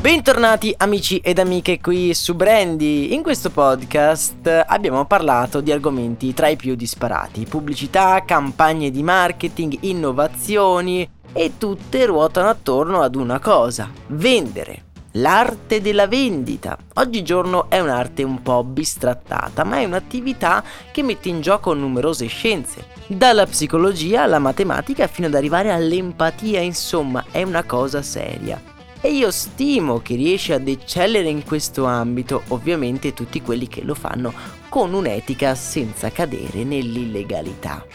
Bentornati amici ed amiche qui su Brandy. In questo podcast abbiamo parlato di argomenti tra i più disparati: pubblicità, campagne di marketing, innovazioni e tutte ruotano attorno ad una cosa: vendere. L'arte della vendita. Oggigiorno è un'arte un po' bistrattata, ma è un'attività che mette in gioco numerose scienze, dalla psicologia alla matematica fino ad arrivare all'empatia, insomma, è una cosa seria. E io stimo chi riesce ad eccellere in questo ambito, ovviamente tutti quelli che lo fanno con un'etica senza cadere nell'illegalità.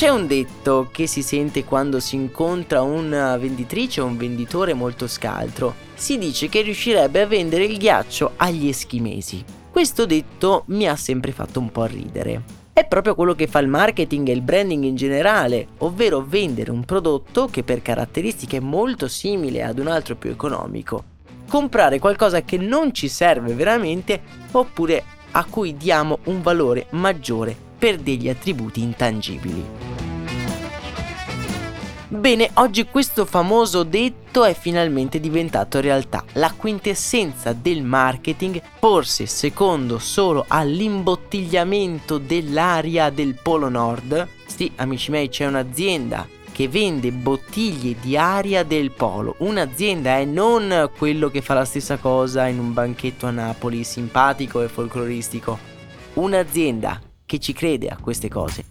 C'è un detto che si sente quando si incontra una venditrice o un venditore molto scaltro. Si dice che riuscirebbe a vendere il ghiaccio agli eschimesi. Questo detto mi ha sempre fatto un po' ridere è proprio quello che fa il marketing e il branding in generale, ovvero vendere un prodotto che per caratteristiche è molto simile ad un altro più economico, comprare qualcosa che non ci serve veramente oppure a cui diamo un valore maggiore per degli attributi intangibili. Bene, oggi questo famoso detto è finalmente diventato realtà, la quintessenza del marketing, forse secondo solo all'imbottigliamento dell'aria del Polo Nord. Sì, amici miei, c'è un'azienda che vende bottiglie di aria del polo. Un'azienda è non quello che fa la stessa cosa in un banchetto a Napoli, simpatico e folcloristico. Un'azienda che ci crede a queste cose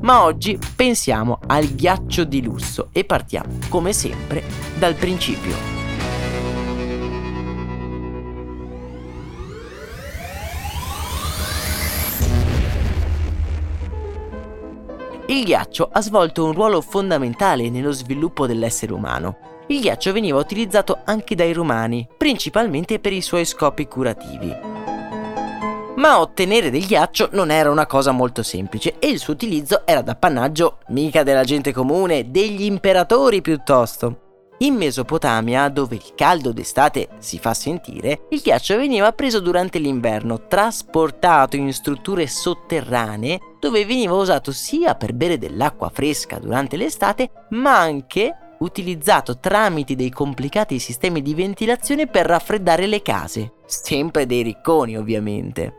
ma oggi pensiamo al ghiaccio di lusso e partiamo, come sempre, dal principio. Il ghiaccio ha svolto un ruolo fondamentale nello sviluppo dell'essere umano. Il ghiaccio veniva utilizzato anche dai romani, principalmente per i suoi scopi curativi. Ma ottenere del ghiaccio non era una cosa molto semplice e il suo utilizzo era d'appannaggio mica della gente comune, degli imperatori piuttosto. In Mesopotamia, dove il caldo d'estate si fa sentire, il ghiaccio veniva preso durante l'inverno, trasportato in strutture sotterranee dove veniva usato sia per bere dell'acqua fresca durante l'estate, ma anche utilizzato tramite dei complicati sistemi di ventilazione per raffreddare le case, sempre dei ricconi ovviamente.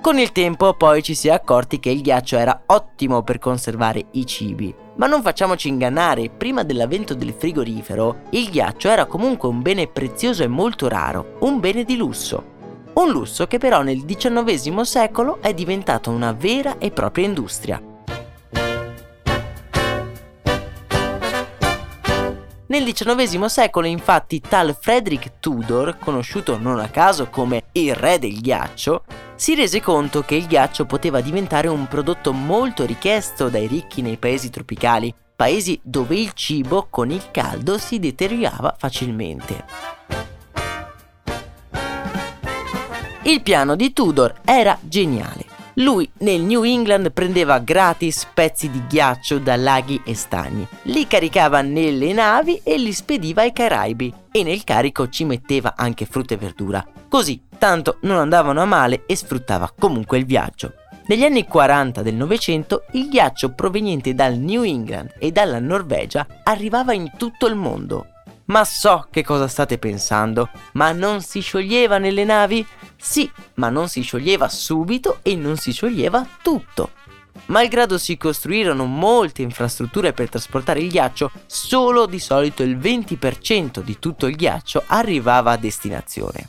Con il tempo poi ci si è accorti che il ghiaccio era ottimo per conservare i cibi. Ma non facciamoci ingannare, prima dell'avvento del frigorifero, il ghiaccio era comunque un bene prezioso e molto raro, un bene di lusso. Un lusso che però nel XIX secolo è diventato una vera e propria industria. Nel XIX secolo infatti tal Frederick Tudor, conosciuto non a caso come il re del ghiaccio, si rese conto che il ghiaccio poteva diventare un prodotto molto richiesto dai ricchi nei paesi tropicali, paesi dove il cibo con il caldo si deteriorava facilmente. Il piano di Tudor era geniale. Lui nel New England prendeva gratis pezzi di ghiaccio da laghi e stagni, li caricava nelle navi e li spediva ai Caraibi e nel carico ci metteva anche frutta e verdura. Così tanto non andavano a male e sfruttava comunque il viaggio. Negli anni 40 del Novecento il ghiaccio proveniente dal New England e dalla Norvegia arrivava in tutto il mondo. Ma so che cosa state pensando, ma non si scioglieva nelle navi? Sì, ma non si scioglieva subito e non si scioglieva tutto. Malgrado si costruirono molte infrastrutture per trasportare il ghiaccio, solo di solito il 20% di tutto il ghiaccio arrivava a destinazione.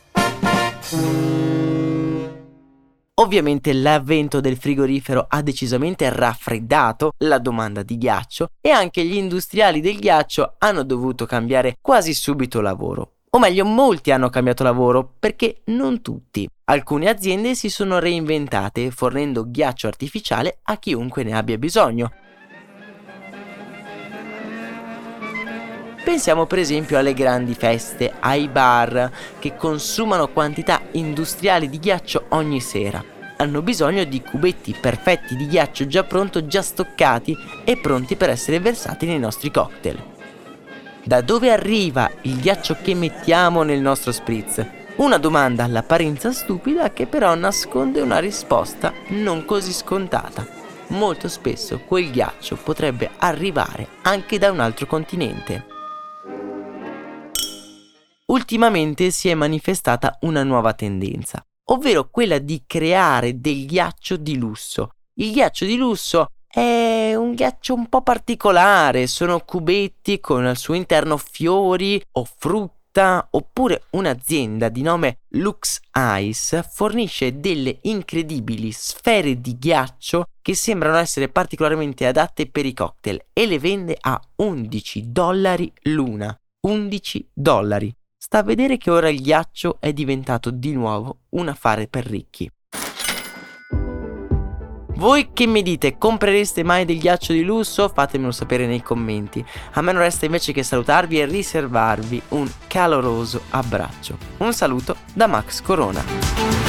Ovviamente l'avvento del frigorifero ha decisamente raffreddato la domanda di ghiaccio e anche gli industriali del ghiaccio hanno dovuto cambiare quasi subito lavoro. O meglio, molti hanno cambiato lavoro perché non tutti. Alcune aziende si sono reinventate fornendo ghiaccio artificiale a chiunque ne abbia bisogno. Pensiamo per esempio alle grandi feste, ai bar che consumano quantità industriali di ghiaccio ogni sera. Hanno bisogno di cubetti perfetti di ghiaccio già pronto, già stoccati e pronti per essere versati nei nostri cocktail. Da dove arriva il ghiaccio che mettiamo nel nostro spritz? Una domanda all'apparenza stupida che però nasconde una risposta non così scontata. Molto spesso quel ghiaccio potrebbe arrivare anche da un altro continente ultimamente si è manifestata una nuova tendenza, ovvero quella di creare del ghiaccio di lusso. Il ghiaccio di lusso è un ghiaccio un po' particolare, sono cubetti con al suo interno fiori o frutta oppure un'azienda di nome Lux Ice fornisce delle incredibili sfere di ghiaccio che sembrano essere particolarmente adatte per i cocktail e le vende a 11 dollari l'una. 11 dollari sta a vedere che ora il ghiaccio è diventato di nuovo un affare per ricchi. Voi che mi dite, comprereste mai del ghiaccio di lusso? Fatemelo sapere nei commenti. A me non resta invece che salutarvi e riservarvi un caloroso abbraccio. Un saluto da Max Corona.